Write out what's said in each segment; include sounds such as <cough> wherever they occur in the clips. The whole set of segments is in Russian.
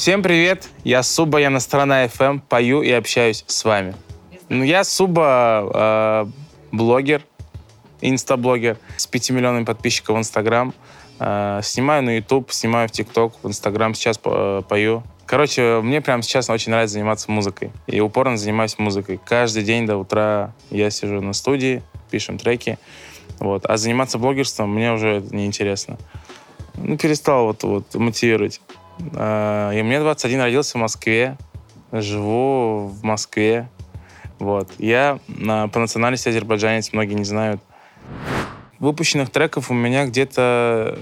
Всем привет, я Суба, я на Страна FM, пою и общаюсь с вами. Ну, я Суба, э, блогер, инстаблогер с 5 миллионами подписчиков в Инстаграм. Э, снимаю на YouTube, снимаю в ТикТок, в Инстаграм сейчас э, пою. Короче, мне прямо сейчас очень нравится заниматься музыкой. И упорно занимаюсь музыкой. Каждый день до утра я сижу на студии, пишем треки. Вот. А заниматься блогерством мне уже неинтересно. Ну, перестал вот, вот мотивировать. А, и мне 21 родился в Москве. Живу в Москве. Вот. Я по национальности азербайджанец, многие не знают. Выпущенных треков у меня где-то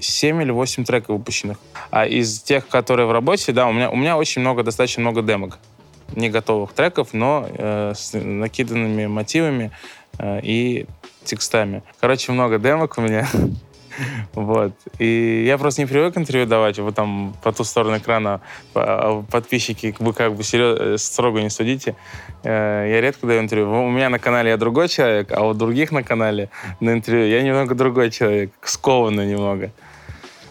7 или 8 треков выпущенных. А из тех, которые в работе, да, у меня, у меня очень много, достаточно много демок. Не готовых треков, но э, с накиданными мотивами э, и текстами. Короче, много демок у меня. <laughs> Вот. И я просто не привык интервью давать. Вы там по ту сторону экрана а, подписчики, вы как бы э, строго не судите. Э, я редко даю интервью. У меня на канале я другой человек, а у других на канале на интервью я немного другой человек. Скованный немного.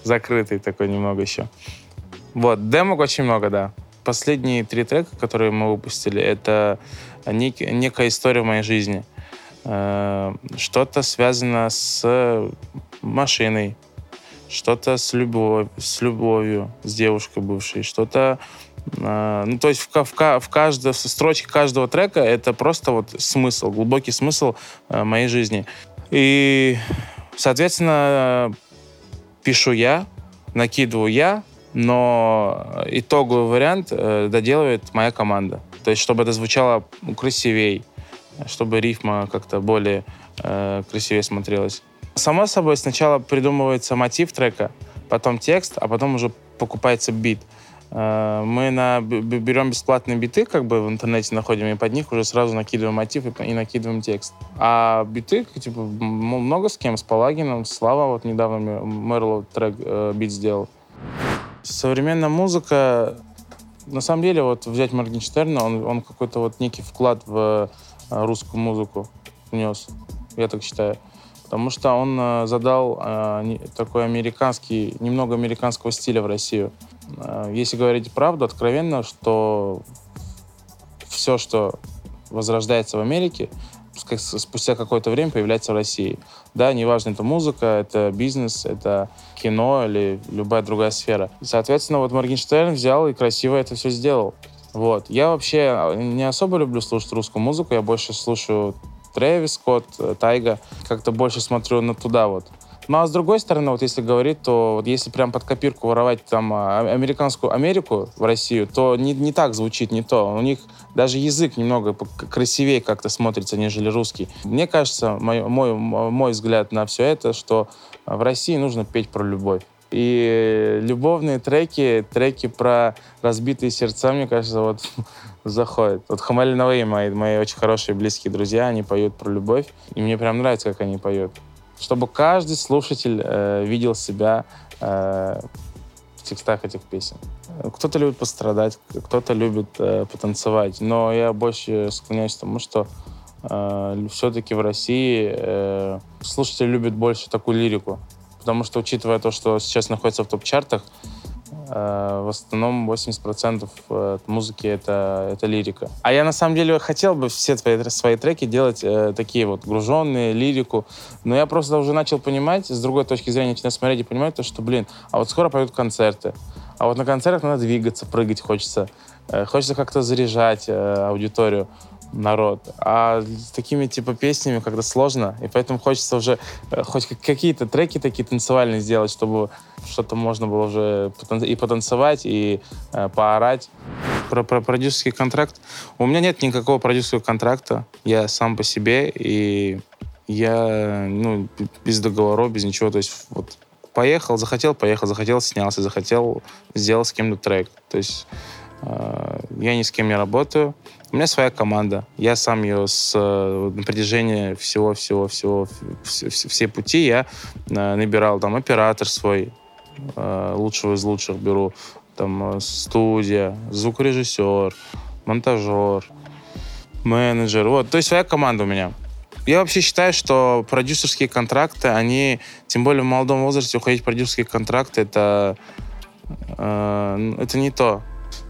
Закрытый такой немного еще. Вот. Демок очень много, да. Последние три трека, которые мы выпустили, это нек- некая история в моей жизни. Э, что-то связано с машиной, что-то с, любовь, с любовью, с девушкой бывшей, что-то... Э, ну, то есть в, в, в, каждой, в строчке каждого трека это просто вот смысл, глубокий смысл э, моей жизни. И, соответственно, пишу я, накидываю я, но итоговый вариант э, доделывает моя команда. То есть, чтобы это звучало красивее, чтобы рифма как-то более э, красивее смотрелась. Само собой, сначала придумывается мотив трека, потом текст, а потом уже покупается бит. Э, мы на, берем бесплатные биты, как бы в интернете находим, и под них уже сразу накидываем мотив и, и накидываем текст. А биты, типа, много с кем, с Палагином, Слава вот недавно Мерлоу трек, э, бит сделал. Современная музыка, на самом деле, вот взять Моргенштерна, он, он какой-то вот некий вклад в э, русскую музыку внес, я так считаю потому что он э, задал э, такой американский, немного американского стиля в Россию. Э, если говорить правду, откровенно, что все, что возрождается в Америке, спустя какое-то время появляется в России. Да, неважно, это музыка, это бизнес, это кино или любая другая сфера. Соответственно, вот Моргенштерн взял и красиво это все сделал. Вот. Я вообще не особо люблю слушать русскую музыку, я больше слушаю Трэвис Скотт, э, Тайга. Как-то больше смотрю на туда вот. Ну, а с другой стороны, вот если говорить, то вот если прям под копирку воровать там а, американскую Америку в Россию, то не, не так звучит, не то. У них даже язык немного красивее как-то смотрится, нежели русский. Мне кажется, мой, мой, мой взгляд на все это, что в России нужно петь про любовь. И любовные треки, треки про разбитые сердца, мне кажется, вот <laughs> заходят. Вот Хамали Навей, мои, мои очень хорошие близкие друзья, они поют про любовь, и мне прям нравится, как они поют. Чтобы каждый слушатель э, видел себя э, в текстах этих песен. Кто-то любит пострадать, кто-то любит э, потанцевать, но я больше склоняюсь к тому, что э, все-таки в России э, слушатели любят больше такую лирику, потому что, учитывая то, что сейчас находится в топ-чартах, в основном 80% от музыки это, это лирика. А я на самом деле хотел бы все свои, свои треки делать э, такие вот груженные, лирику, но я просто уже начал понимать, с другой точки зрения начинаю смотреть и понимать то, что, блин, а вот скоро пойдут концерты, а вот на концертах надо двигаться, прыгать хочется, э, хочется как-то заряжать э, аудиторию народ. А с такими типа песнями когда сложно, и поэтому хочется уже э, хоть какие-то треки такие танцевальные сделать, чтобы что-то можно было уже и потанцевать, и э, поорать. Про, про продюсерский контракт. У меня нет никакого продюсерского контракта. Я сам по себе, и я ну, без договоров, без ничего. То есть вот поехал, захотел, поехал, захотел, снялся, захотел, сделал с кем-то трек. То есть э, я ни с кем не работаю. У меня своя команда. Я сам ее с, э, на протяжении всего-всего-всего, все, все пути я э, набирал. Там оператор свой, э, лучшего из лучших беру. Там студия, звукорежиссер, монтажер, менеджер. Вот, то есть своя команда у меня. Я вообще считаю, что продюсерские контракты, они, тем более в молодом возрасте, уходить в продюсерские контракты, это э, это не то.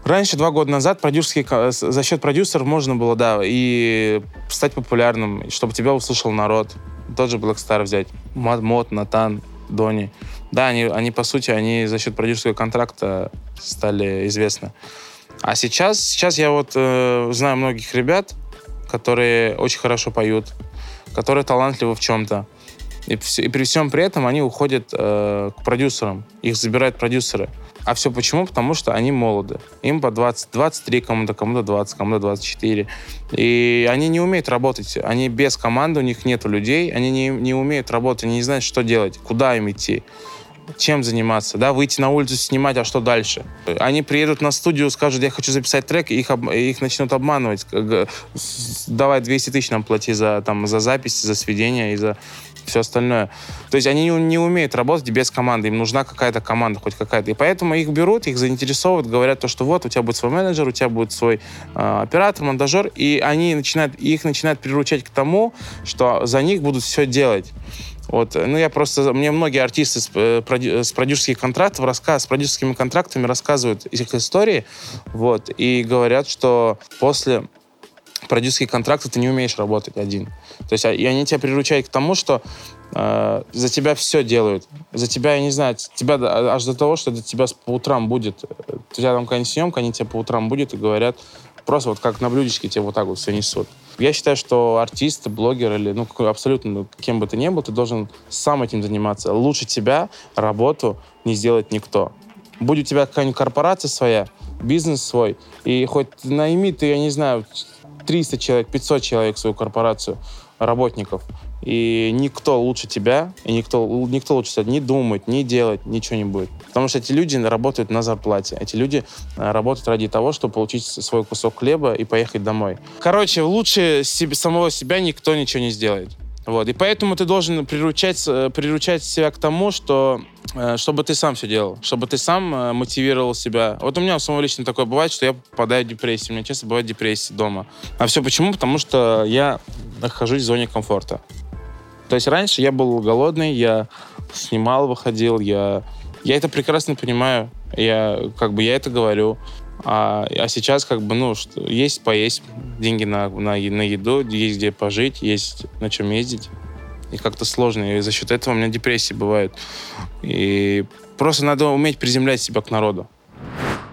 Раньше, два года назад, продюсерский, за счет продюсеров можно было, да, и стать популярным, чтобы тебя услышал народ. Тот же Blackstar взять. Мод, Натан, Дони. Да, они, они, по сути, они за счет продюсерского контракта стали известны. А сейчас, сейчас я вот э, знаю многих ребят, которые очень хорошо поют, которые талантливы в чем-то. И, и при всем при этом они уходят э, к продюсерам. Их забирают продюсеры. А все почему? Потому что они молоды. Им по 20, 23 кому-то, кому-то 20, кому-то 24. И они не умеют работать. Они без команды, у них нет людей. Они не, не умеют работать, они не знают, что делать, куда им идти чем заниматься, да, выйти на улицу снимать, а что дальше? Они приедут на студию, скажут, я хочу записать трек, их, их начнут обманывать. Давай 200 тысяч нам плати за, там, за запись, за сведения и за все остальное. То есть они не, не умеют работать без команды, им нужна какая-то команда, хоть какая-то. И поэтому их берут, их заинтересовывают, говорят то, что вот, у тебя будет свой менеджер, у тебя будет свой э, оператор, монтажер, и они начинают, их начинают приручать к тому, что за них будут все делать. Вот, ну я просто, мне многие артисты с, э, с продюсерских контрактов, рассказ, с продюсерскими контрактами рассказывают их истории, вот, и говорят, что после продюсерских контрактов ты не умеешь работать один. То есть а, и они тебя приручают к тому, что э, за тебя все делают. За тебя, я не знаю, тебя а, аж до того, что до тебя по утрам будет. Э, у тебя там какая-нибудь съемка, они тебе по утрам будет и говорят, просто вот как на блюдечке тебе вот так вот все несут. Я считаю, что артист, блогер или ну, абсолютно ну, кем бы ты ни был, ты должен сам этим заниматься. Лучше тебя работу не сделает никто. Будь у тебя какая-нибудь корпорация своя, бизнес свой, и хоть найми ты, я не знаю, 300 человек, 500 человек свою корпорацию работников. И никто лучше тебя, и никто, никто лучше тебя не думать, не делать, ничего не будет. Потому что эти люди работают на зарплате. Эти люди э, работают ради того, чтобы получить свой кусок хлеба и поехать домой. Короче, лучше себе, самого себя никто ничего не сделает. Вот. И поэтому ты должен приручать, э, приручать себя к тому, что э, чтобы ты сам все делал, чтобы ты сам э, мотивировал себя. Вот у меня самого лично такое бывает, что я попадаю в депрессию. У меня часто бывает депрессия дома. А все почему? Потому что я нахожусь в зоне комфорта. То есть раньше я был голодный, я снимал, выходил, я, я это прекрасно понимаю. Я как бы я это говорю. А, а сейчас как бы, ну, что, есть поесть, деньги на, на, на еду, есть где пожить, есть на чем ездить. И как-то сложно. И за счет этого у меня депрессии бывают. И просто надо уметь приземлять себя к народу.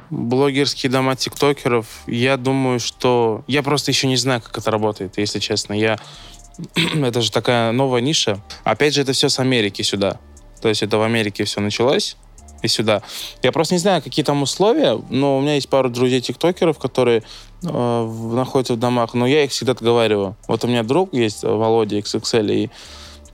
Блогерские дома тиктокеров, я думаю, что... Я просто еще не знаю, как это работает, если честно. Я... <clears throat> это же такая новая ниша. Опять же, это все с Америки сюда. То есть это в Америке все началось и сюда. Я просто не знаю, какие там условия, но у меня есть пару друзей-тиктокеров, которые э, находятся в домах, но я их всегда отговариваю. Вот у меня друг есть, Володя XXL, и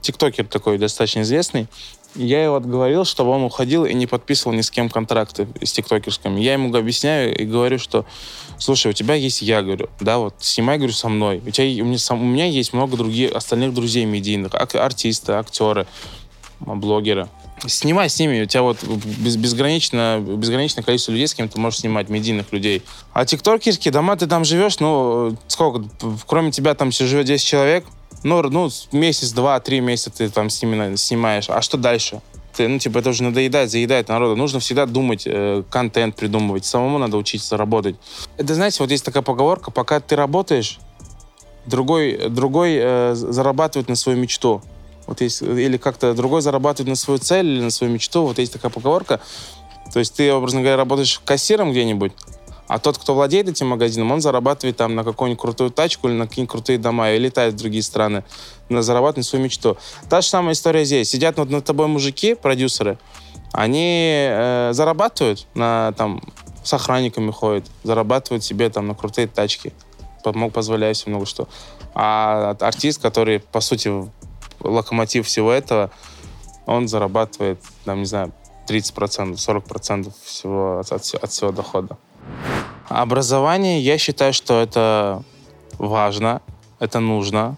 тиктокер такой достаточно известный, я его отговорил, чтобы он уходил и не подписывал ни с кем контракты с тиктокерскими. Я ему объясняю и говорю, что, слушай, у тебя есть я, говорю, да, вот, снимай, говорю, со мной. У, тебя, у, меня, у меня есть много других, остальных друзей медийных, артисты, актеры, блогеры. Снимай с ними, у тебя вот без, безгранично, безграничное количество людей, с кем ты можешь снимать, медийных людей. А тиктокерские дома, ты там живешь, ну, сколько, кроме тебя там все живет 10 человек, ну, ну месяц, два, три месяца ты там с ними снимаешь. А что дальше? Ты, ну, типа, это уже надоедает, заедает народу. Нужно всегда думать, э, контент придумывать. Самому надо учиться работать. Это, знаете, вот есть такая поговорка, пока ты работаешь, другой, другой э, зарабатывает на свою мечту. Вот есть, или как-то другой зарабатывает на свою цель или на свою мечту. Вот есть такая поговорка. То есть ты, образно говоря, работаешь кассиром где-нибудь, а тот, кто владеет этим магазином, он зарабатывает там на какую-нибудь крутую тачку или на какие-нибудь крутые дома и летает в другие страны, на зарабатывать свою мечту. Та же самая история здесь. Сидят над, над тобой мужики, продюсеры, они э, зарабатывают на там с охранниками ходят, зарабатывают себе там на крутые тачки, мог позволяет себе много что. А артист, который, по сути, локомотив всего этого, он зарабатывает, там, не знаю, 30%, 40% всего от, от, от всего дохода. Образование, я считаю, что это важно, это нужно.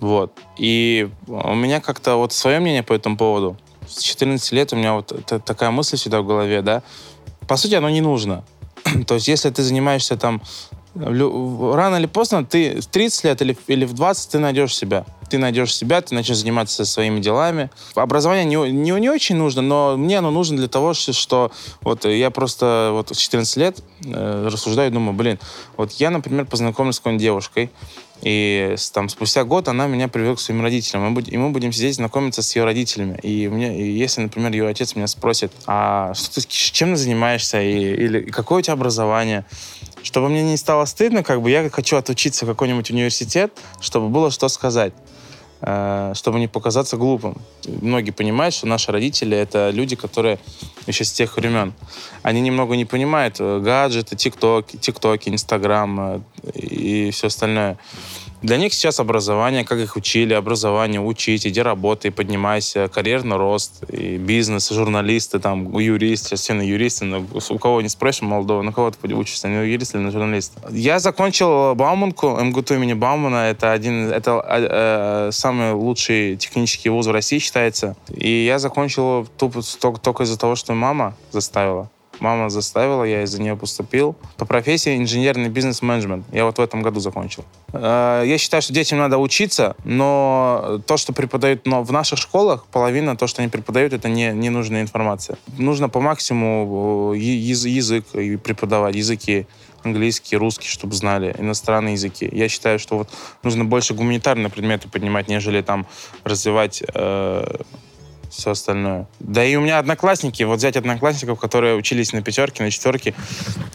Вот. И у меня как-то вот свое мнение по этому поводу. С 14 лет у меня вот такая мысль всегда в голове, да. По сути, оно не нужно. <clears throat> То есть, если ты занимаешься там рано или поздно ты в 30 лет или, или в 20 ты найдешь себя. Ты найдешь себя, ты начнешь заниматься своими делами. Образование не, не, не очень нужно, но мне оно нужно для того, что, что вот я просто вот в 14 лет э, рассуждаю и думаю, блин, вот я, например, познакомился с какой-нибудь девушкой, и там, спустя год она меня привела к своим родителям. И мы будем сидеть знакомиться с ее родителями. И, мне, и если, например, ее отец меня спросит, а что ты, чем ты занимаешься, и, или какое у тебя образование, чтобы мне не стало стыдно, как бы я хочу отучиться в какой-нибудь университет, чтобы было что сказать э, чтобы не показаться глупым. Многие понимают, что наши родители — это люди, которые еще с тех времен. Они немного не понимают э, гаджеты, тиктоки, тиктоки, инстаграм э, и все остальное. Для них сейчас образование, как их учили, образование, учить, иди работай, поднимайся, карьерный рост, и бизнес, журналисты, там, юристы, сейчас все на юристы, но у кого не спросишь молодого, на кого ты учишься, на юрист или на журналист. Я закончил Бауманку, МГТУ имени Баумана, это один, это э, самый лучший технический вуз в России считается, и я закончил тупо только, только из-за того, что мама заставила. Мама заставила, я из-за нее поступил. По профессии инженерный бизнес-менеджмент. Я вот в этом году закончил. Э, я считаю, что детям надо учиться, но то, что преподают но в наших школах, половина то, что они преподают, это не ненужная информация. Нужно по максимуму э, язык преподавать, языки английский, русский, чтобы знали, иностранные языки. Я считаю, что вот нужно больше гуманитарные предметы поднимать, нежели там развивать э, все остальное. Да и у меня одноклассники, вот взять одноклассников, которые учились на пятерке, на четверке.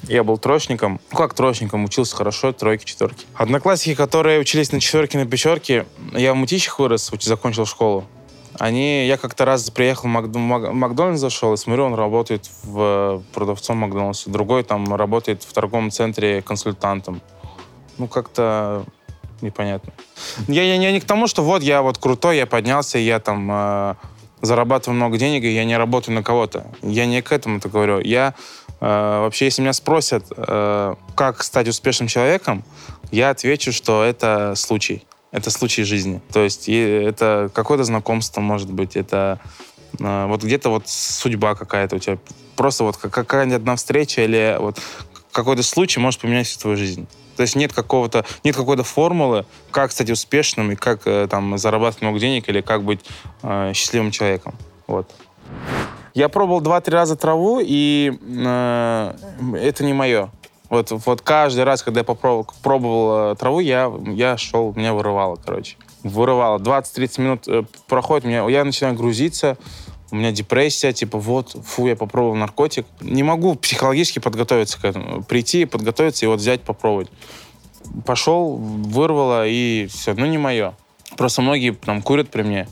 Я был троечником. Ну, как троечником, учился хорошо, тройки, четверки. Одноклассники, которые учились на четверке, на пятерке, я в Мутищах вырос, закончил школу. Они, я как-то раз приехал в Мак... Макдональдс зашел, и смотрю, он работает в продавцом Макдональдса. Другой там работает в торговом центре консультантом. Ну, как-то непонятно. Я, я, я не к тому, что вот я вот крутой, я поднялся, я там э, зарабатываю много денег, и я не работаю на кого-то. Я не к этому это говорю. Я э, вообще, если меня спросят, э, как стать успешным человеком, я отвечу, что это случай. Это случай жизни. То есть это какое-то знакомство, может быть, это э, вот где-то вот судьба какая-то у тебя. Просто вот какая-нибудь одна встреча или вот какой-то случай может поменять всю твою жизнь. То есть нет какого-то, нет какой-то формулы, как стать успешным и как э, там зарабатывать много денег или как быть э, счастливым человеком. Вот. Я пробовал два-три раза траву, и э, это не мое. Вот, вот каждый раз, когда я попробовал, пробовал э, траву, я, я шел, меня вырывало, короче. Вырывало. 20-30 минут э, проходит, меня, я начинаю грузиться, у меня депрессия, типа, вот, фу, я попробовал наркотик. Не могу психологически подготовиться к этому. Прийти, подготовиться и вот взять, попробовать. Пошел, вырвало, и все, ну, не мое. Просто многие там курят при мне,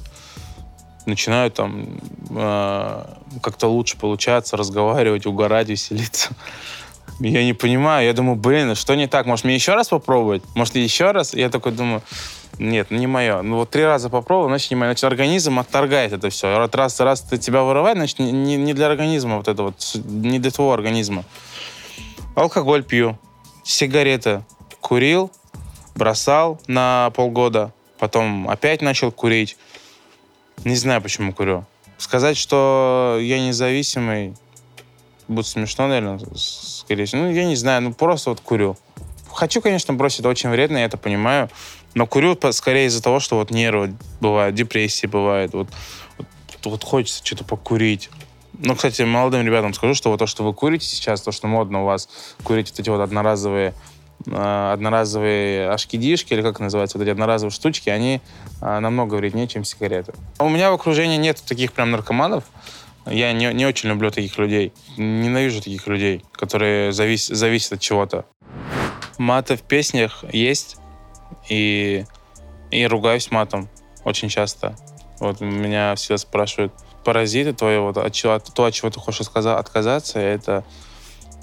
начинают там э, как-то лучше получаться, разговаривать, угорать, веселиться. Я не понимаю, я думаю, блин, что не так? Может, мне еще раз попробовать? Может, еще раз? Я такой думаю, нет, не мое. Ну вот три раза попробовал, значит, не мое. Значит, организм отторгает это все. Раз, раз ты тебя вырывает, значит, не, не для организма вот это вот, не для твоего организма. Алкоголь пью, сигареты курил, бросал на полгода, потом опять начал курить. Не знаю, почему курю. Сказать, что я независимый, будет смешно, наверное, скорее всего. Ну, я не знаю, ну просто вот курю. Хочу, конечно, бросить, это очень вредно, я это понимаю. Но курю скорее из-за того, что вот нервы бывают, депрессии бывают. Вот, вот, вот хочется что-то покурить. Ну, кстати, молодым ребятам скажу, что вот то, что вы курите сейчас, то, что модно у вас, курить вот эти вот одноразовые э, одноразовые ашкидишки, или как называются, вот эти одноразовые штучки, они э, намного вреднее, чем сигареты. У меня в окружении нет таких прям наркоманов. Я не, не очень люблю таких людей. Ненавижу таких людей, которые завис, зависят от чего-то. Маты в песнях есть, и, и ругаюсь матом очень часто. Вот меня все спрашивают, паразиты твои, вот, от чего, то, от чего ты хочешь отказаться, это,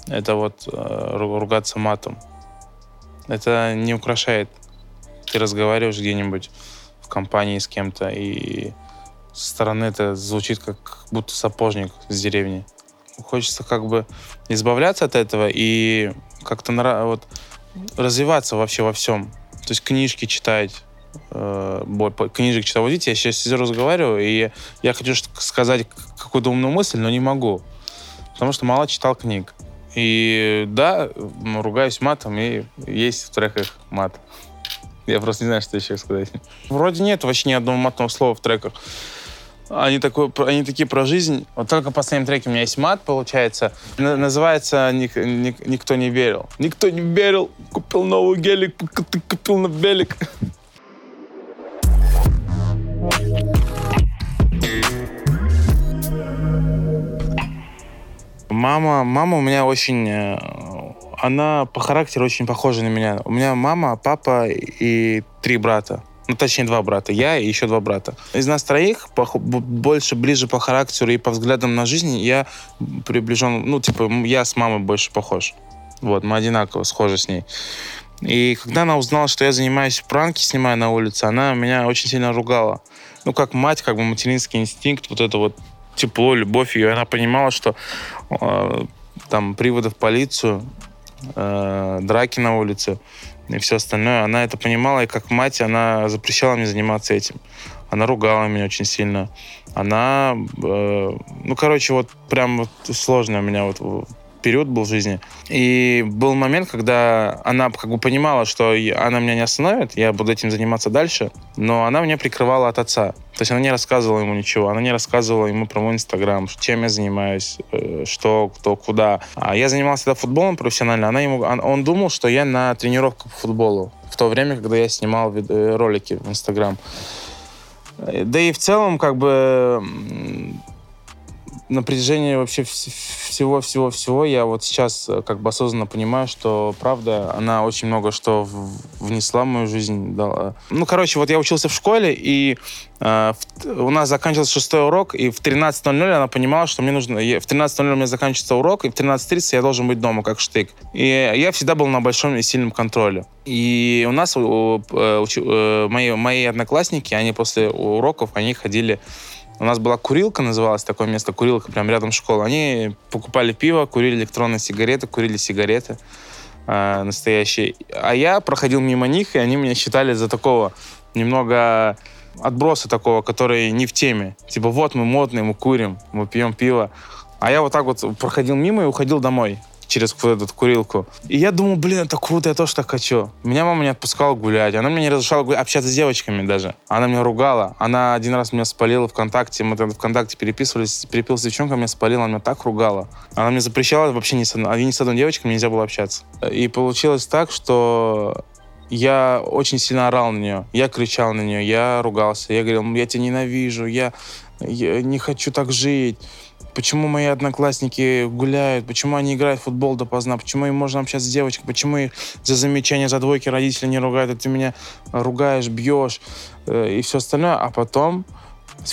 это вот э, ругаться матом. Это не украшает. Ты разговариваешь где-нибудь в компании с кем-то, и со стороны это звучит как будто сапожник с деревни. Хочется как бы избавляться от этого и как-то вот, развиваться вообще во всем. То есть книжки читать, э, книжек читать. Вот видите, я сейчас сижу разговариваю, и я хочу сказать какую-то умную мысль, но не могу. Потому что мало читал книг. И да, ругаюсь матом, и есть в треках мат. Я просто не знаю, что еще сказать. Вроде нет вообще ни одного матного слова в треках. Они, такой, они такие про жизнь. Вот только в последнем треке у меня есть мат, получается. Н- называется ник, ник, «Никто не верил». Никто не верил. Купил новый гелик, ты купил на велик. Мама, мама у меня очень... э, Она по характеру очень похожа на меня. У меня мама, папа и три брата. Ну, точнее, два брата. Я и еще два брата. Из нас троих б- больше, ближе по характеру и по взглядам на жизнь я приближен... Ну, типа, я с мамой больше похож. Вот, мы одинаково схожи с ней. И когда она узнала, что я занимаюсь пранки, снимаю на улице, она меня очень сильно ругала. Ну, как мать, как бы материнский инстинкт, вот это вот тепло, любовь. И она понимала, что э, там приводы в полицию, э, драки на улице и все остальное. Она это понимала, и как мать она запрещала мне заниматься этим. Она ругала меня очень сильно. Она, э, ну, короче, вот прям вот сложный у меня вот период был в жизни. И был момент, когда она как бы понимала, что она меня не остановит, я буду этим заниматься дальше, но она меня прикрывала от отца. То есть она не рассказывала ему ничего, она не рассказывала ему про мой инстаграм, чем я занимаюсь, э, что, кто, куда. А я занимался тогда футболом профессионально, она ему, он- думал, что я на тренировках по футболу в то время, когда я снимал э, ролики в инстаграм. Э, Да и в целом, как бы, на протяжении вообще всего-всего-всего я вот сейчас э, как бы осознанно понимаю, что правда, она очень много что внесла в мою жизнь. дала. Ну, короче, вот я учился в школе, и э, в- у нас заканчивался шестой урок, и в 13.00 она понимала, что мне нужно... В 13.00 у меня заканчивается урок, и в 13.30 я должен быть дома, как штык. И я всегда был на большом и сильном контроле. И у нас, у- э, учи- э, мои, мои одноклассники, они после уроков, они ходили у нас была курилка, называлось такое место, курилка прямо рядом с школой. Они покупали пиво, курили электронные сигареты, курили сигареты э, настоящие. А я проходил мимо них, и они меня считали за такого немного отброса такого, который не в теме. Типа, вот мы модные, мы курим, мы пьем пиво. А я вот так вот проходил мимо и уходил домой через вот эту курилку. И я думал, блин, это круто, я тоже так хочу. Меня мама не отпускала гулять, она мне не разрешала гулять, общаться с девочками даже. Она меня ругала. Она один раз меня спалила ВКонтакте, мы тогда ВКонтакте переписывались, перепил с девчонкой, меня спалила, она меня так ругала. Она мне запрещала вообще ни с одной, ни с одной девочкой нельзя было общаться. И получилось так, что я очень сильно орал на нее, я кричал на нее, я ругался, я говорил, я тебя ненавижу, я, я не хочу так жить. Почему мои одноклассники гуляют? Почему они играют в футбол допоздна? Почему им можно общаться с девочкой? Почему их за замечания, за двойки родители не ругают? А ты меня ругаешь, бьешь э, и все остальное. А потом,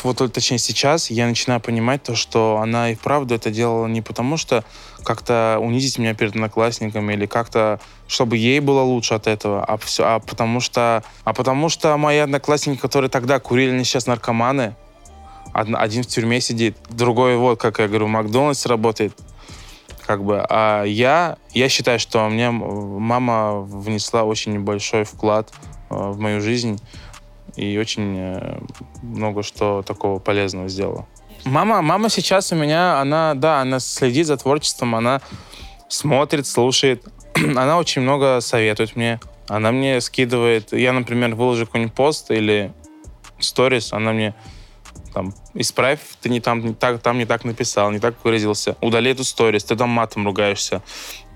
вот точнее сейчас, я начинаю понимать то, что она и вправду это делала не потому, что как-то унизить меня перед одноклассниками или как-то, чтобы ей было лучше от этого, а, все, а потому что, а потому что мои одноклассники, которые тогда курили, они сейчас наркоманы, один в тюрьме сидит, другой, вот, как я говорю, Макдональдс работает. Как бы, а я, я считаю, что мне мама внесла очень большой вклад э, в мою жизнь и очень э, много что такого полезного сделала. Мама, мама сейчас у меня, она, да, она следит за творчеством, она смотрит, слушает, <clears throat> она очень много советует мне, она мне скидывает, я, например, выложу какой-нибудь пост или сторис, она мне там, исправь, ты не там, не так, там не так написал, не так выразился. Удали эту сторис, ты там матом ругаешься.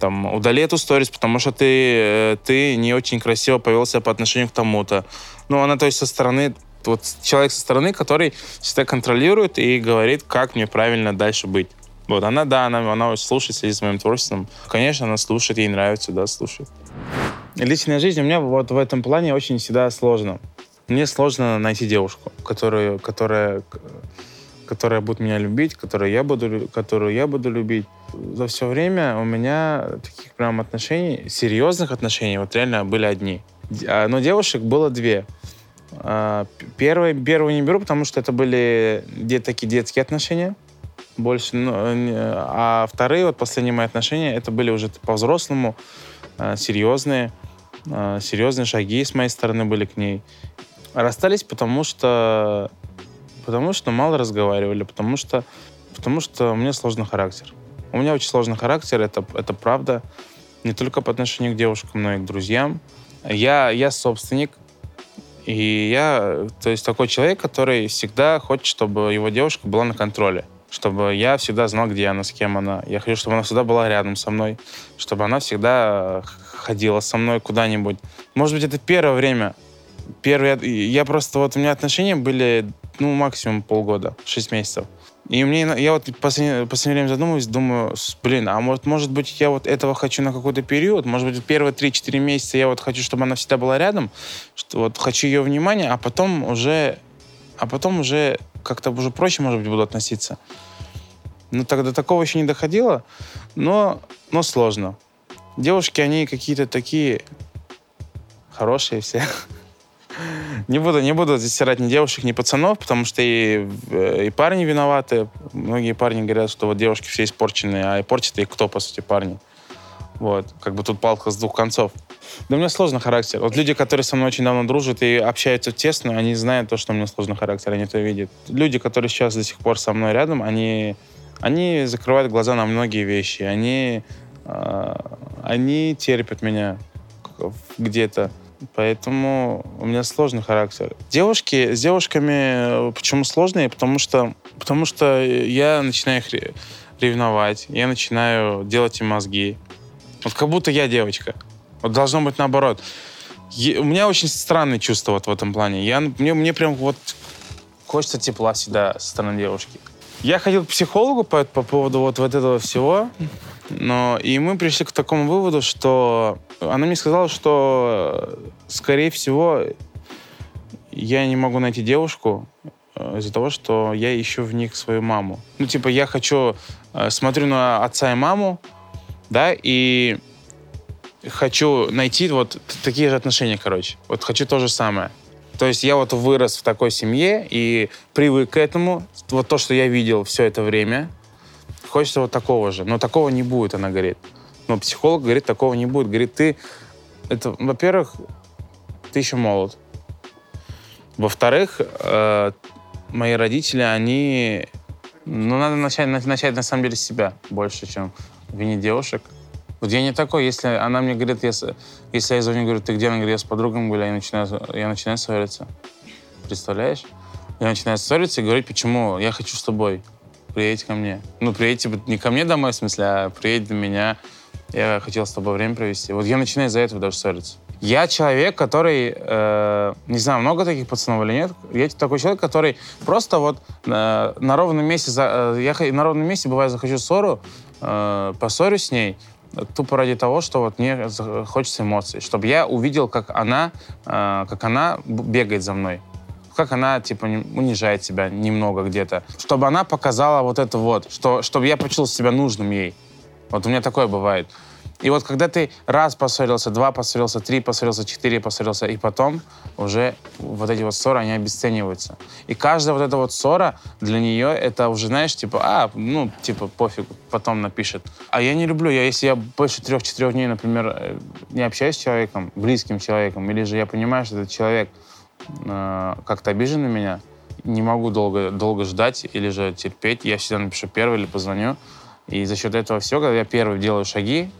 Там, удали эту сторис, потому что ты, э, ты не очень красиво повел себя по отношению к тому-то. Ну, она, то есть, со стороны, вот человек со стороны, который всегда контролирует и говорит, как мне правильно дальше быть. Вот, она, да, она, она слушает, следит за моим творчеством. Конечно, она слушает, ей нравится, да, слушает. Личная жизнь у меня вот в этом плане очень всегда сложно. Мне сложно найти девушку, которую, которая, которая будет меня любить, которую я буду, которую я буду любить. За все время у меня таких прям отношений, серьезных отношений, вот реально были одни. А, Но девушек было две. А, п- Первый, первую не беру, потому что это были де- такие детские отношения больше. ну, а вторые, вот последние мои отношения, это были уже по-взрослому, а, серьезные. Серьезные шаги с моей стороны были к ней. Расстались, потому что потому что мало разговаривали, потому что потому что у меня сложный характер. У меня очень сложный характер, это, это правда. Не только по отношению к девушкам, но и к друзьям. Я, я собственник, и я, то есть, такой человек, который всегда хочет, чтобы его девушка была на контроле. Чтобы я всегда знал, где она, с кем она. Я хочу, чтобы она всегда была рядом со мной. Чтобы она всегда ходила со мной куда-нибудь. Может быть, это первое время. Первое, я просто, вот у меня отношения были, ну, максимум полгода, шесть месяцев. И мне, я вот в последнее, последнее время задумываюсь, думаю, блин, а может, может быть, я вот этого хочу на какой-то период, может быть, первые 3-4 месяца я вот хочу, чтобы она всегда была рядом, что вот хочу ее внимания, а потом уже, а потом уже как-то уже проще, может быть, буду относиться. Ну, тогда такого еще не доходило, но, но сложно. Девушки, они какие-то такие хорошие все. Не буду, не буду стирать ни девушек, ни пацанов, потому что и, э, и парни виноваты. Многие парни говорят, что вот девушки все испорченные, а и портят их кто, по сути, парни. Вот, как бы тут палка с двух концов. Да у меня сложный характер. Вот люди, которые со мной очень давно дружат и общаются тесно, они знают то, что у меня сложный характер, они это видят. Люди, которые сейчас до сих пор со мной рядом, они, они закрывают глаза на многие вещи. Они, э, они терпят меня где-то. Поэтому у меня сложный характер. Девушки, с девушками э, почему сложные? Потому что, потому что я начинаю их ревновать, я начинаю делать им мозги. Вот как будто я девочка. Вот должно быть наоборот. Я, у меня очень странные чувства вот в этом плане. Я, мне, мне прям вот хочется тепла всегда со стороны девушки. Я ходил к психологу по, по поводу вот, вот этого всего. Но и мы пришли к такому выводу, что она мне сказала, что, скорее всего, я не могу найти девушку э, из-за того, что я ищу в них свою маму. Ну, типа, я хочу, э, смотрю на отца и маму, да, и хочу найти вот такие же отношения, короче. Вот хочу то же самое. То есть я вот вырос в такой семье и привык к этому. Вот то, что я видел все это время, Хочется вот такого же. Но такого не будет, она говорит. Но психолог говорит, такого не будет. Говорит, ты... Это, во-первых, ты еще молод. Во-вторых, э, мои родители, они... Ну, надо начать, начать на самом деле с себя больше, чем винить девушек. Вот я не такой, если она мне говорит, если, если я звоню, говорю, ты где? Она говорит, я с подругами были, я начинаю, я начинаю ссориться. Представляешь? Я начинаю ссориться и говорить, почему я хочу с тобой приедь ко мне. Ну, приедь, типа, не ко мне домой, в смысле, а приедь до меня. Я хотел с тобой время провести. Вот я начинаю из-за этого даже ссориться. Я человек, который, э, не знаю, много таких пацанов или нет, я такой человек, который просто вот э, на ровном месте, за, э, я на ровном месте, бывает, захочу ссору, э, поссорюсь с ней, тупо ради того, что вот мне хочется эмоций, чтобы я увидел, как она, э, как она бегает за мной как она, типа, унижает себя немного где-то. Чтобы она показала вот это вот, что, чтобы я почувствовал себя нужным ей. Вот у меня такое бывает. И вот когда ты раз поссорился, два поссорился, три поссорился, четыре поссорился, и потом уже вот эти вот ссоры, они обесцениваются. И каждая вот эта вот ссора для нее это уже, знаешь, типа, а, ну, типа, пофиг, потом напишет. А я не люблю, я, если я больше трех-четырех дней, например, э, не общаюсь с человеком, близким человеком, или же я понимаю, что этот человек э, как-то обижен на меня, не могу долго, долго ждать или же терпеть, я всегда напишу первый или позвоню. И за счет этого всего, когда я первый делаю шаги,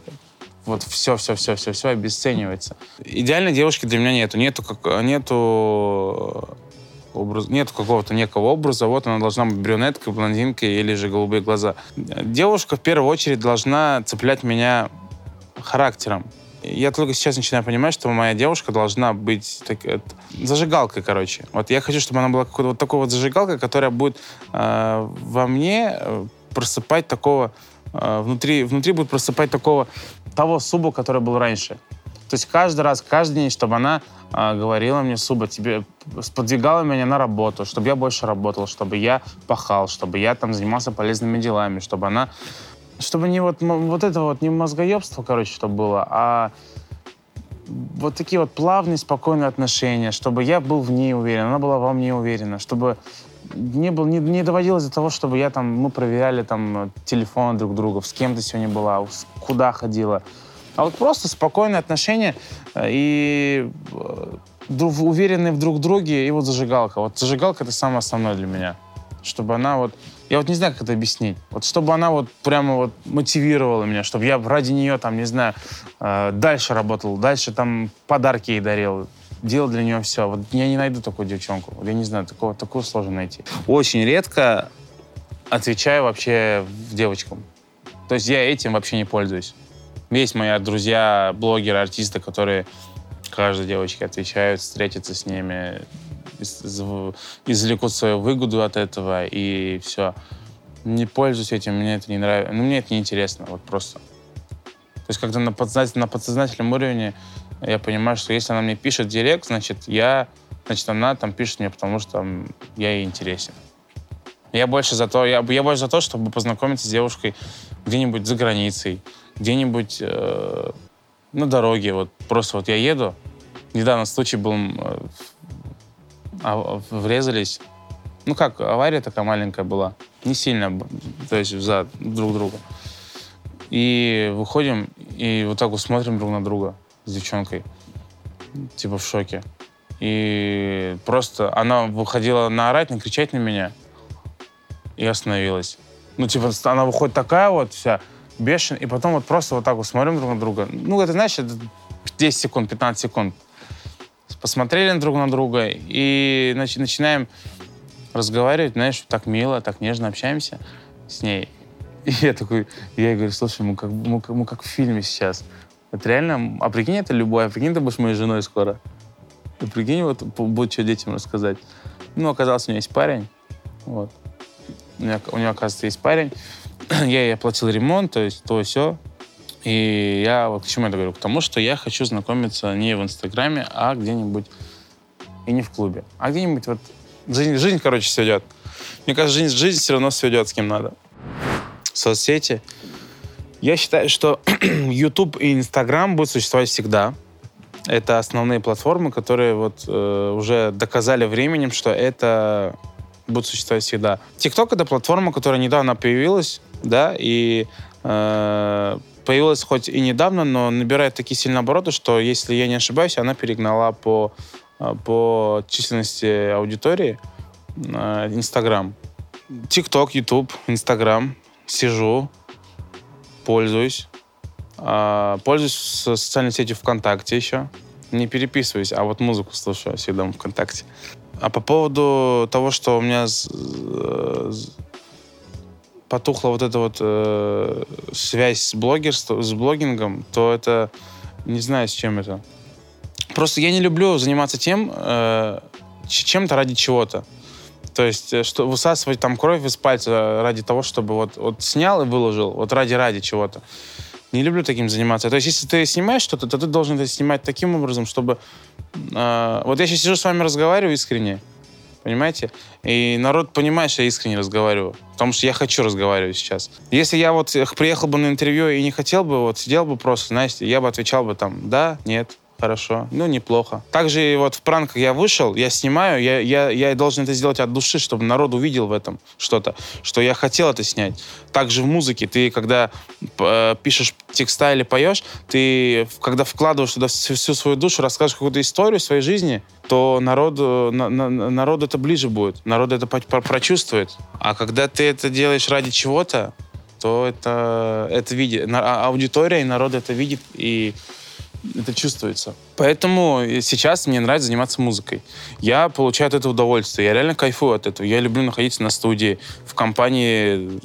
вот все, все, все, все, все обесценивается. Идеальной девушки для меня нету. Нету, как, нету образ, нету какого-то некого образа, вот она должна быть брюнеткой, блондинкой или же голубые глаза. Девушка в первую очередь должна цеплять меня характером. Я только сейчас начинаю понимать, что моя девушка должна быть так, это, зажигалкой, короче. Вот я хочу, чтобы она была какой-то вот такой вот зажигалкой, которая будет э, во мне э, просыпать такого э, внутри, внутри будет просыпать такого того суба, который был раньше. То есть каждый раз, каждый день, чтобы она э, говорила мне, Суба, тебе сподвигала меня на работу, чтобы я больше работал, чтобы я пахал, чтобы я там занимался полезными делами, чтобы она чтобы не вот, вот это вот не мозгоебство, короче, чтобы было, а вот такие вот плавные, спокойные отношения, чтобы я был в ней уверен, она была во мне уверена, чтобы не, был, не, не доводилось до того, чтобы я там, мы проверяли там телефоны друг друга, с кем ты сегодня была, куда ходила. А вот просто спокойные отношения э, и э, уверенные в друг друге, и вот зажигалка. Вот зажигалка — это самое основное для меня. Чтобы она вот Я вот не знаю, как это объяснить. Вот чтобы она вот прямо вот мотивировала меня, чтобы я ради нее там, не знаю, э, дальше работал, дальше там подарки ей дарил, делал для нее все. Вот я не найду такую девчонку. Я не знаю, такого, такую сложно найти. Очень редко отвечаю вообще девочкам. То есть я этим вообще не пользуюсь. Есть мои друзья, блогеры, артисты, которые каждой девочке отвечают, встретятся с ними, извлекут свою выгоду от этого, и все. Не пользуюсь этим, мне это не нравится. Ну, мне это не интересно, вот просто. То есть когда на, подсознательном, на подсознательном уровне я понимаю, что если она мне пишет директ, значит, я, значит, она там пишет мне, потому что там, я ей интересен. Я больше за то, я, я больше за то, чтобы познакомиться с девушкой где-нибудь за границей, где-нибудь э, на дороге. Вот просто вот я еду. Недавно случай был, э, а, врезались. Ну как, авария такая маленькая была. Не сильно, то есть за друг друга. И выходим, и вот так вот смотрим друг на друга с девчонкой. Типа в шоке. И просто она выходила наорать, накричать на меня. И остановилась. Ну, типа, она выходит такая вот вся, бешеная, и потом вот просто вот так вот смотрим друг на друга. Ну, это, знаешь, это 10 секунд, 15 секунд. Посмотрели друг на друга и значит, начинаем разговаривать, знаешь, так мило, так нежно общаемся с ней. <laughs> И я такой, я ей говорю, слушай, мы как, мы, мы как в фильме сейчас. Это реально, а прикинь, это любовь, а прикинь, ты будешь моей женой скоро. И прикинь, вот будет что детям рассказать. Ну, оказалось, у нее есть парень. Вот. У нее, у нее оказывается, есть парень. <clears throat> я ей оплатил ремонт, то есть то все. И я вот к чему это говорю? К тому, что я хочу знакомиться не в Инстаграме, а где-нибудь и не в клубе, а где-нибудь вот жизнь, жизнь, короче, сведет. Мне кажется, жизнь, жизнь все равно сведет с кем надо. Соцсети. Я считаю, что <clears throat> YouTube и Instagram будут существовать всегда. Это основные платформы, которые вот э, уже доказали временем, что это будет существовать всегда. TikTok — это платформа, которая недавно появилась, да, и э, появилась хоть и недавно, но набирает такие сильные обороты, что, если я не ошибаюсь, она перегнала по, э, по численности аудитории э, Инстаграм. ТикТок, Ютуб, Инстаграм. Сижу, пользуюсь. Э, пользуюсь социальной сетью ВКонтакте еще. Не переписываюсь, а вот музыку слушаю всегда в ВКонтакте. А по поводу того, что у меня потухла вот эта вот э, связь с блогерством, с блогингом, то это не знаю, с чем это. Просто я не люблю заниматься тем, э, чем-то ради чего-то. То есть, э, что высасывать там кровь из пальца ради того, чтобы вот, вот снял и выложил, вот ради-ради чего-то. Не люблю таким заниматься. То есть, если ты снимаешь что-то, то ты должен это снимать таким образом, чтобы... Э, вот я сейчас сижу с вами разговариваю искренне, понимаете? И народ понимает, что я искренне разговариваю, потому что я хочу разговаривать сейчас. Если я вот приехал бы на интервью и не хотел бы, вот сидел бы просто, знаете, я бы отвечал бы там, да, нет, Хорошо. Ну, неплохо. Также вот в пранках я вышел, я снимаю, я, я, я должен это сделать от души, чтобы народ увидел в этом что-то, что я хотел это снять. Также в музыке. Ты, когда э, пишешь текста или поешь, ты, когда вкладываешь туда всю, всю свою душу, расскажешь какую-то историю своей жизни, то народу, на, на, народу это ближе будет. Народ это прочувствует. А когда ты это делаешь ради чего-то, то это, это видит. А, аудитория и народ это видит, и это чувствуется. Поэтому сейчас мне нравится заниматься музыкой. Я получаю от этого удовольствие. Я реально кайфую от этого. Я люблю находиться на студии, в компании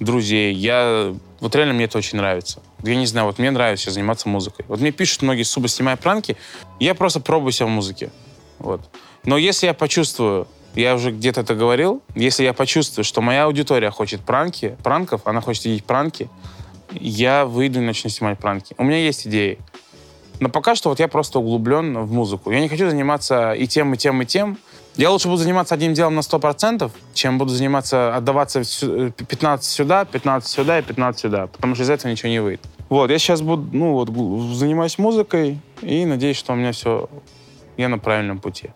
друзей. Я... Вот реально мне это очень нравится. Я не знаю, вот мне нравится заниматься музыкой. Вот мне пишут многие, суба, снимая пранки, я просто пробую себя в музыке. Вот. Но если я почувствую, я уже где-то это говорил, если я почувствую, что моя аудитория хочет пранки, пранков, она хочет видеть пранки, я выйду и начну снимать пранки. У меня есть идеи. Но пока что вот я просто углублен в музыку. Я не хочу заниматься и тем, и тем, и тем. Я лучше буду заниматься одним делом на 100%, чем буду заниматься, отдаваться 15 сюда, 15 сюда и 15 сюда, потому что из этого ничего не выйдет. Вот, я сейчас буду, ну вот, занимаюсь музыкой и надеюсь, что у меня все, я на правильном пути.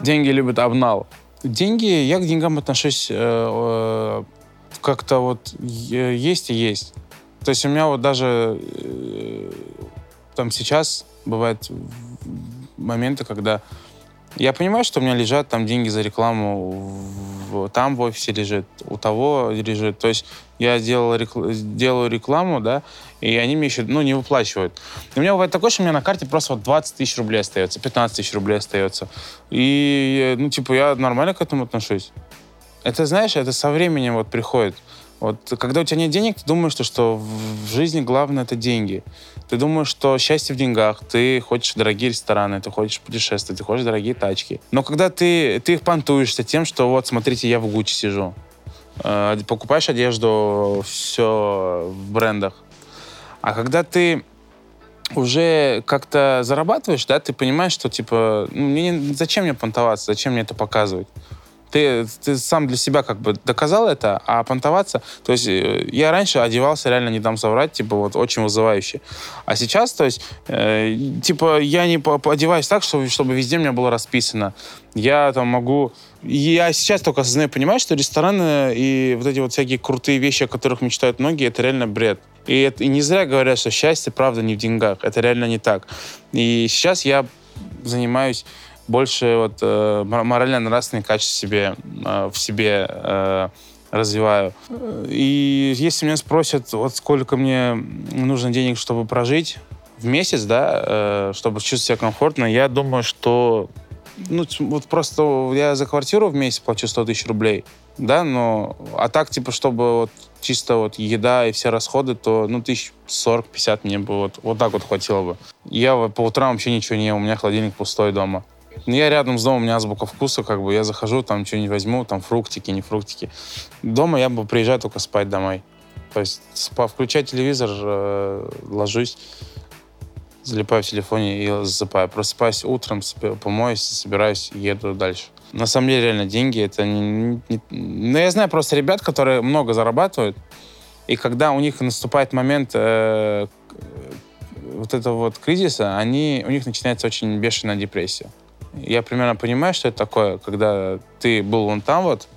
Деньги любят обнал. Деньги, я к деньгам отношусь э, э, как-то вот есть и есть. То есть у меня вот даже э, там сейчас бывают моменты, когда я понимаю, что у меня лежат там деньги за рекламу, там в офисе лежит, у того лежит. То есть я делал, делаю рекламу, да, и они мне еще, ну, не выплачивают. И у меня бывает такое, что у меня на карте просто вот 20 тысяч рублей остается, 15 тысяч рублей остается. И, ну, типа, я нормально к этому отношусь. Это, знаешь, это со временем вот приходит. Вот когда у тебя нет денег, ты думаешь, что, что в жизни главное это деньги. Ты думаешь, что счастье в деньгах, ты хочешь дорогие рестораны, ты хочешь путешествовать, ты хочешь дорогие тачки. Но когда ты, ты их понтуешься тем, что вот, смотрите, я в Гуччи сижу, покупаешь одежду, все в брендах. А когда ты уже как-то зарабатываешь, да, ты понимаешь, что, типа, ну, мне, зачем мне понтоваться, зачем мне это показывать? Ты, ты сам для себя как бы доказал это, а понтоваться... То есть э, я раньше одевался, реально не дам соврать, типа вот очень вызывающе. А сейчас, то есть, э, типа я не одеваюсь так, чтобы, чтобы везде меня было расписано. Я там могу... Я сейчас только осознаю, понимаю, что рестораны и вот эти вот всякие крутые вещи, о которых мечтают многие, это реально бред. И, это, и не зря говорят, что счастье, правда, не в деньгах. Это реально не так. И сейчас я занимаюсь больше вот э, морально-нравственные качества себе, э, в себе э, развиваю. И если меня спросят, вот сколько мне нужно денег, чтобы прожить в месяц, да, э, чтобы чувствовать себя комфортно, я думаю, что ну, вот просто я за квартиру в месяц плачу 100 тысяч рублей, да, но, а так, типа, чтобы вот чисто вот еда и все расходы, то, ну, тысяч сорок, пятьдесят мне бы вот, вот так вот хватило бы. Я по утрам вообще ничего не ем, у меня холодильник пустой дома. Ну, я рядом с домом, у меня азбука вкуса, как бы я захожу, там что-нибудь возьму, там фруктики, не фруктики. Дома я бы приезжаю только спать домой. То есть спа, включаю телевизор, э, ложусь, залипаю в телефоне и засыпаю. Просыпаюсь утром, помоюсь, собираюсь, еду дальше. На самом деле, реально, деньги это не, не... Ну, я знаю просто ребят, которые много зарабатывают, и когда у них наступает момент э, вот этого вот кризиса, они, у них начинается очень бешеная депрессия я примерно понимаю, что это такое, когда ты был вон там вот,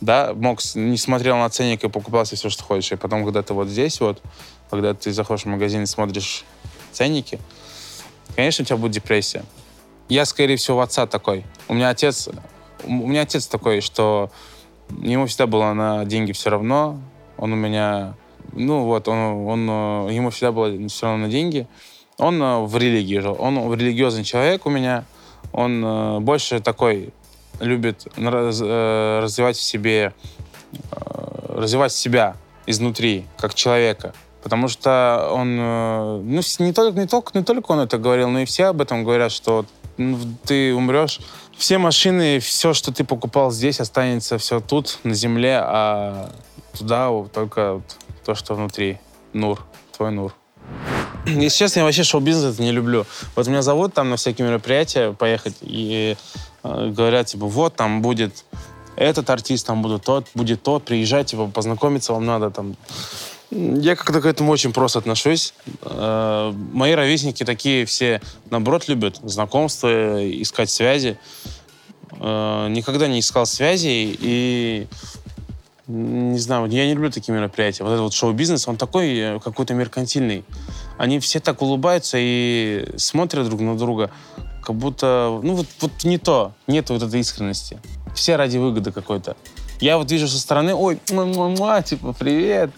да, мог, не смотрел на ценник и покупал все, что хочешь. И потом, когда ты вот здесь вот, когда ты заходишь в магазин и смотришь ценники, конечно, у тебя будет депрессия. Я, скорее всего, в отца такой. У меня отец, у меня отец такой, что ему всегда было на деньги все равно. Он у меня, ну вот, он, он, ему всегда было все равно на деньги. Он э, в религии жил. Он религиозный человек у меня он э, больше такой любит э, развивать в себе, э, развивать себя изнутри, как человека. Потому что он, ну, не только, не, только, не только он это говорил, но и все об этом говорят, что ну, ты умрешь, все машины, все, что ты покупал здесь, останется все тут, на земле, а туда только то, что внутри. Нур, твой Нур. Если честно, я вообще шоу-бизнес не люблю. Вот меня зовут там на всякие мероприятия поехать, и э, говорят, типа, вот там будет этот артист, там будет тот, будет тот, приезжайте, типа, познакомиться вам надо там. Я как-то к этому очень просто отношусь. Э, мои ровесники такие все, наоборот, любят знакомства, искать связи. Э, никогда не искал связи, и не знаю, я не люблю такие мероприятия. Вот этот вот шоу-бизнес, он такой э, какой-то меркантильный. Они все так улыбаются и смотрят друг на друга, как будто, ну вот, вот не то, нет вот этой искренности. Все ради выгоды какой-то. Я вот вижу со стороны, ой, мама, типа, привет.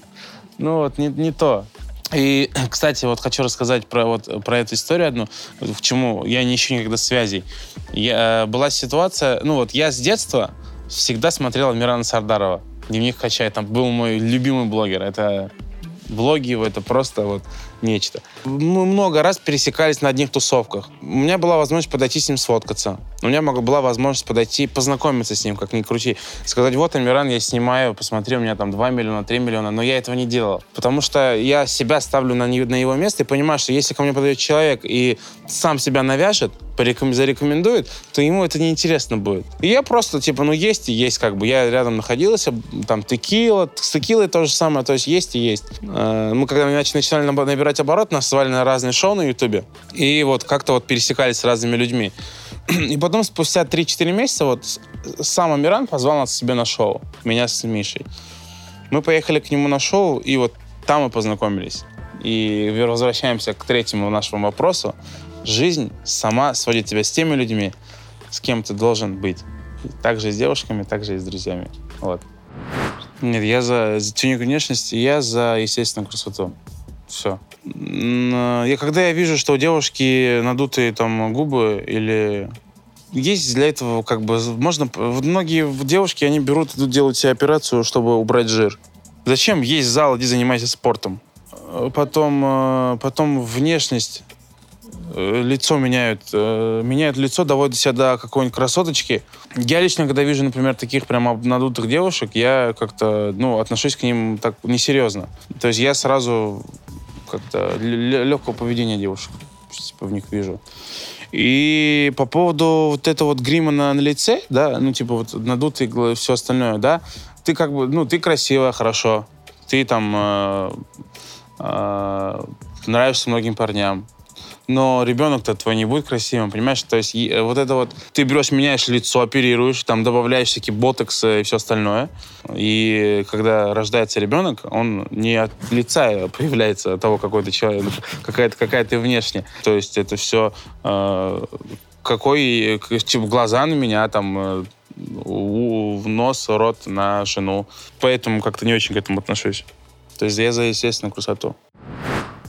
Ну вот, не, не то. И, <clears throat> кстати, вот хочу рассказать про, вот, про эту историю одну, к чему я не ищу никогда связей. Я, была ситуация, ну вот я с детства всегда смотрел Мирана Сардарова. Дневник Хачай, там был мой любимый блогер. Это блоги его, это просто вот нечто. Мы много раз пересекались на одних тусовках. У меня была возможность подойти с ним сфоткаться. У меня была возможность подойти, познакомиться с ним, как ни крути. Сказать, вот, Амиран, я снимаю, посмотри, у меня там 2 миллиона, 3 миллиона. Но я этого не делал. Потому что я себя ставлю на, на его место и понимаю, что если ко мне подойдет человек и сам себя навяжет, пореком... зарекомендует, то ему это неинтересно будет. И я просто, типа, ну, есть и есть, как бы. Я рядом находился, там, текила, с текилой то же самое, то есть есть и есть. Э, мы когда начинали набирать оборот, нас звали на разные шоу на Ютубе, и вот как-то вот пересекались с разными людьми. <clears throat> И потом, спустя 3-4 месяца, вот сам Амиран позвал нас себе на шоу, меня с Мишей. Мы поехали к нему на шоу, и вот там мы познакомились. И возвращаемся к третьему нашему вопросу. жизнь сама сводит тебя с теми людьми, с кем ты должен быть. Также и с девушками, также и с друзьями. Вот. Нет, я за, за тюнинг внешности, я за естественную красоту. Все. Я, когда я вижу, что у девушки надутые там губы или есть для этого как бы можно многие девушки они берут идут делать себе операцию чтобы убрать жир зачем есть зал иди занимайся спортом потом э, потом внешность Э, лицо меняют, э, меняют лицо, доводят себя до какой-нибудь красоточки. Я лично, когда вижу, например, таких прям надутых девушек, я как-то, ну, отношусь к ним так несерьезно. То есть я сразу как-то легкого поведения девушек типа, в них вижу. И по поводу вот этого вот грима на, на лице, да, ну, типа вот надутый и все остальное, да, ты как бы, ну, ты красивая, хорошо, ты там э, э, нравишься многим парням, но ребенок-то твой не будет красивым, понимаешь? То есть э, вот это вот, ты берешь, меняешь лицо, оперируешь, там добавляешь всякие ботоксы и все остальное. И когда рождается ребенок, он не от лица появляется того, какой ты человек, какая-то какая ты внешне. То есть это все э, какой, типа, глаза на меня, там, э, в нос, рот на жену. Поэтому как-то не очень к этому отношусь. То есть я за естественную красоту.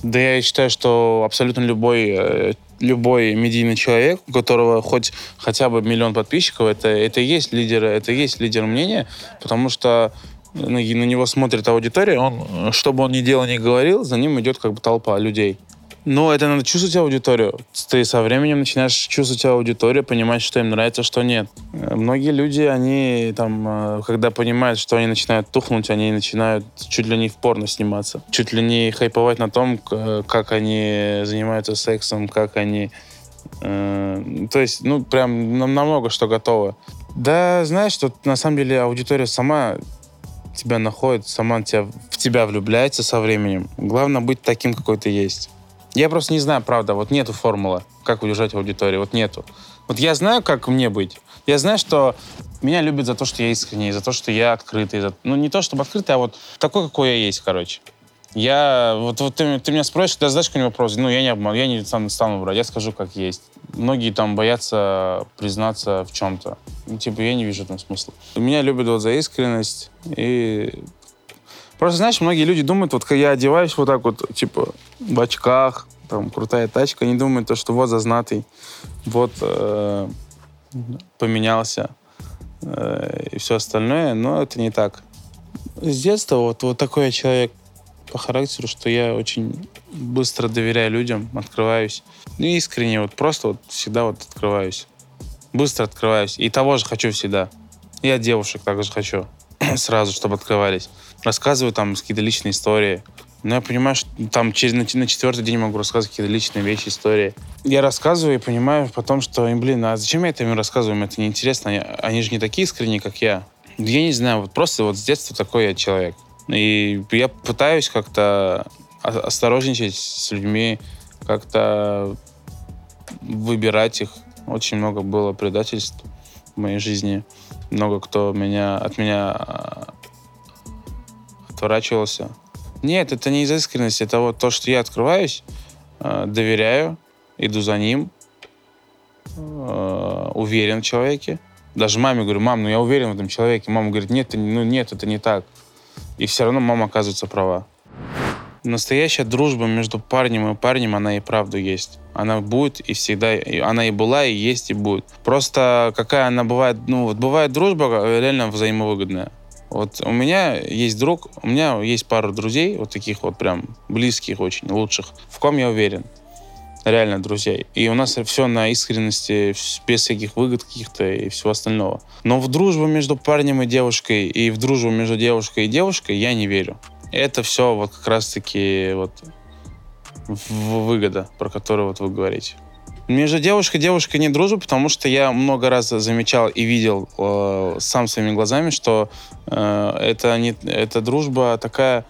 Да я считаю, что абсолютно любой, э, любой медийный человек, у которого хоть хотя бы миллион подписчиков, это, это и есть лидер, это и есть лидер мнения, потому что на, на него смотрит аудитория, он, что бы он ни делал, ни говорил, за ним идет как бы толпа людей. Но это надо чувствовать аудиторию. Ты со временем начинаешь чувствовать аудиторию, понимать, что им нравится, что нет. Э, многие люди, они там, э, когда понимают, что они начинают тухнуть, они начинают чуть ли не в порно сниматься. Чуть ли не хайповать на том, как они занимаются сексом, как они... Э, то есть, ну, прям намного что готово. Да, знаешь, что на самом деле аудитория сама тебя находит, сама тебя, в тебя влюбляется со временем. Главное быть таким, какой ты есть. Я просто не знаю, правда, вот нету формулы, как удержать аудиторию, вот нету. Вот я знаю, как мне быть. Я знаю, что меня любят за то, что я искренний, за то, что я открытый. За... Ну, не то, чтобы открытый, а вот такой, какой я есть, короче. Я, вот, вот ты, ты меня спросишь, когда задашь какой-нибудь вопрос, ну, я не обману, я не стану, стану врать, я скажу, как есть. Многие там боятся признаться в чем-то. Ну, типа, я не вижу там смысла. Меня любят вот за искренность и Просто, знаешь, многие люди думают, вот я одеваюсь вот так вот, типа, в очках, там, крутая тачка, они думают, то, что вот зазнатый, вот э, поменялся э, и все остальное, но это не так. С детства вот, вот такой я человек по характеру, что я очень быстро доверяю людям, открываюсь. Ну, искренне, вот просто вот всегда вот открываюсь. Быстро открываюсь. И того же хочу всегда. Я девушек также хочу. <clears throat> Сразу, чтобы открывались рассказываю там какие-то личные истории. Но я понимаю, что там через, на, на четвертый день могу рассказывать какие-то личные вещи, истории. Я рассказываю и понимаю потом, что, блин, а зачем я это им рассказываю? Им это неинтересно. Они, они же не такие искренние, как я. Я не знаю, вот просто вот с детства такой я человек. И я пытаюсь как-то осторожничать с людьми, как-то выбирать их. Очень много было предательств в моей жизни. Много кто меня, от меня отворачивался. Нет, это не из искренности, это вот то, что я открываюсь, э, доверяю, иду за ним, э, уверен в человеке. Даже маме говорю, мам, ну я уверен в этом человеке. Мама говорит, нет, ну нет, это не так. И все равно мама оказывается права. Настоящая дружба между парнем и парнем, она и правду есть. Она будет и всегда, она и была, и есть, и будет. Просто какая она бывает, ну вот бывает дружба реально взаимовыгодная. Вот у меня есть друг, у меня есть пару друзей, вот таких вот прям близких очень, лучших, в ком я уверен. Реально друзей. И у нас все на искренности, без всяких выгод каких-то и всего остального. Но в дружбу между парнем и девушкой, и в дружбу между девушкой и девушкой я не верю. Это все вот как раз-таки вот выгода, про которую вот вы говорите. Между девушкой и девушкой не дружу, потому что я много раз замечал и видел э, сам своими глазами, что э, это, не, это дружба такая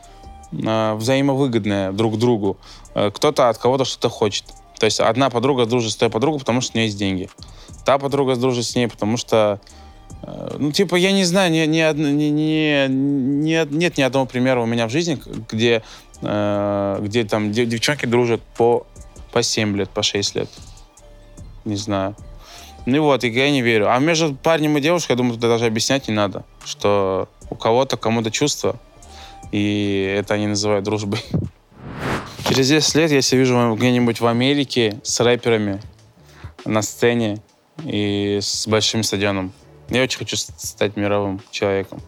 э, взаимовыгодная друг другу. Э, кто-то от кого-то что-то хочет. То есть одна подруга дружит с той подругой, потому что у нее есть деньги. Та подруга дружит с ней, потому что э, ну, типа, я не знаю, ни, ни, ни, ни, ни, нет ни одного примера у меня в жизни, где, э, где там девчонки дружат по, по 7 лет, по 6 лет. Не знаю. Ну и вот, и я не верю. А между парнем и девушкой, я думаю, тут даже объяснять не надо, что у кого-то, кому-то чувства, и это они называют дружбой. Через 10 лет себя вижу где-нибудь в Америке с рэперами на сцене и с большим стадионом. Я очень хочу стать мировым человеком.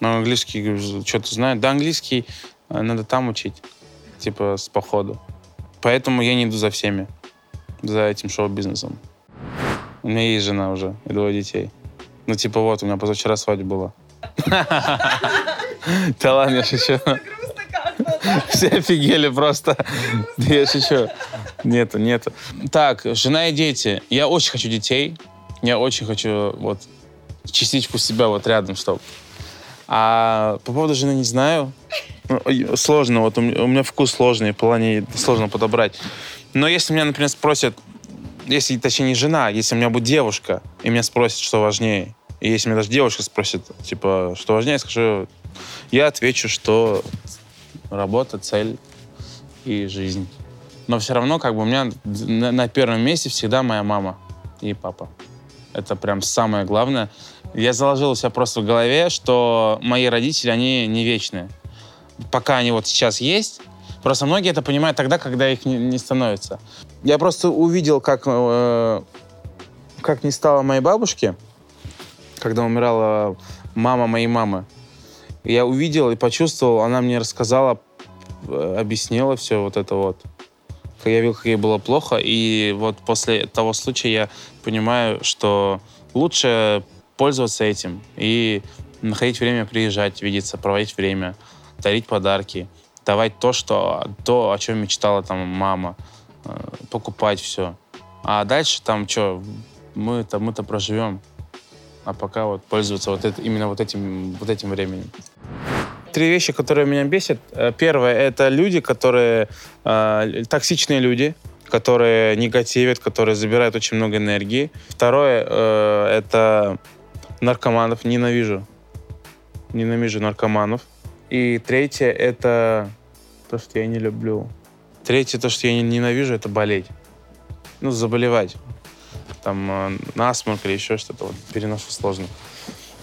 Но английский что-то знаю. Да, английский э, надо там учить, типа с походу. Поэтому я не иду за всеми, за этим шоу-бизнесом. У меня есть жена уже и двое детей. Ну, типа, вот, у меня позавчера свадьба была. <laughs> Да ладно, я шучу. <laughs> Все офигели просто. Я шучу. Нету, нету. Так, жена и дети. Я очень хочу детей. Я очень хочу вот частичку себя вот рядом, чтобы. А по поводу жены не знаю. Ну, сложно, вот у меня вкус сложный, в плане сложно подобрать. Но если меня, например, спросят, если, точнее, не жена, если у меня будет девушка, и меня спросят, что важнее, и если меня даже девушка спросит, типа, что важнее, я скажу, я отвечу, что работа, цель и жизнь. Но все равно, как бы, у меня на, на первом месте всегда моя мама и папа. Это прям самое главное. Я заложил у себя просто в голове, что мои родители, они не вечные. Пока они вот сейчас есть, Просто многие это понимают тогда, когда их не, не становится. Я просто увидел, как, э, как не стало моей бабушки, когда умирала мама моей мамы. Я увидел и почувствовал, она мне рассказала, э, объяснила все вот это вот. Я видел, как ей было плохо, и вот после того случая я понимаю, что лучше пользоваться этим и находить время приезжать, видеться, проводить время, дарить подарки давать то, что, то, о чем мечтала там мама, э, покупать все. А дальше там что, мы-то мы-то проживем. А пока вот пользоваться вот это, именно вот этим, вот этим временем. Три вещи, которые меня бесят. Э, первое — это люди, которые... Э, токсичные люди, которые негативят, которые забирают очень много энергии. Второе э, — это наркоманов. Ненавижу. Ненавижу наркоманов. И третье — это то, что я не люблю. Третье, то, что я ненавижу, это болеть. Ну, заболевать. Там э, насморк или еще что-то. Вот, переношу сложно.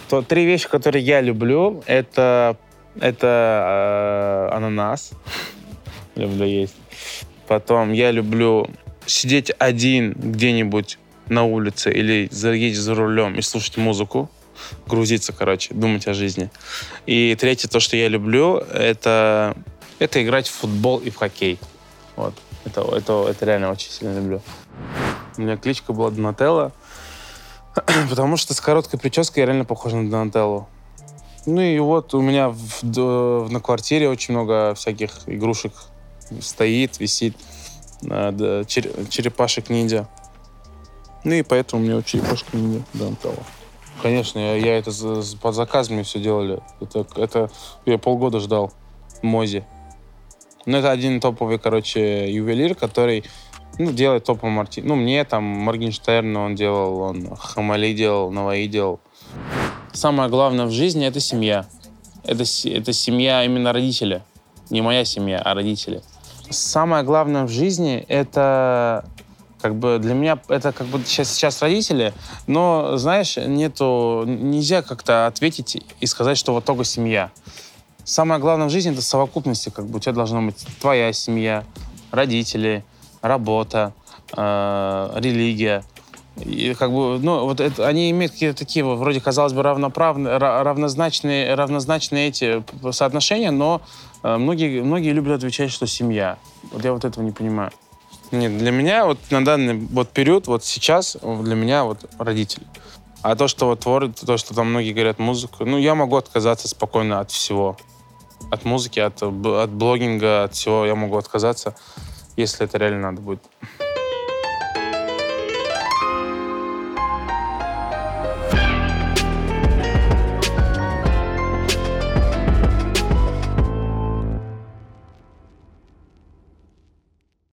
То три вещи, которые я люблю, это, это э, ананас. <laughs> люблю есть. Потом я люблю сидеть один где-нибудь на улице или заедешь за рулем и слушать музыку грузиться, короче, думать о жизни. И третье, то, что я люблю, это это играть в футбол и в хоккей. Вот. Это, это, это реально очень сильно люблю. У меня кличка была Донателло, <clears throat> потому что с короткой прической я реально похож на Донателло. Ну и вот у меня в, в, на квартире очень много всяких игрушек стоит, висит. Да, черепашек ниндзя. Ну и поэтому у вот черепашка ниндзя Донателло. Конечно, я, я это под заказ мне все делали. Это, это я полгода ждал Мози. Ну, это один топовый, короче, ювелир, который ну, делает топовый марти. Ну, мне там Моргенштерн он делал, он Хамали делал, Наваи делал. Самое главное в жизни — это семья. Это, это семья именно родителя. Не моя семья, а родители. Самое главное в жизни — это как бы для меня это как бы сейчас, сейчас родители, но, знаешь, нету, нельзя как-то ответить и сказать, что вот только семья самое главное в жизни это совокупности, как бы у тебя должна быть твоя семья, родители, работа, э, религия. И как бы, ну, вот это, они имеют какие-то такие, вроде, казалось бы, равноправные, равнозначные, равнозначные эти соотношения, но э, многие, многие любят отвечать, что семья. Вот я вот этого не понимаю. Нет, для меня вот на данный вот период, вот сейчас, для меня вот родители. А то, что вот творят, то, что там многие говорят музыку, ну, я могу отказаться спокойно от всего от музыки, от, от блогинга, от всего я могу отказаться, если это реально надо будет.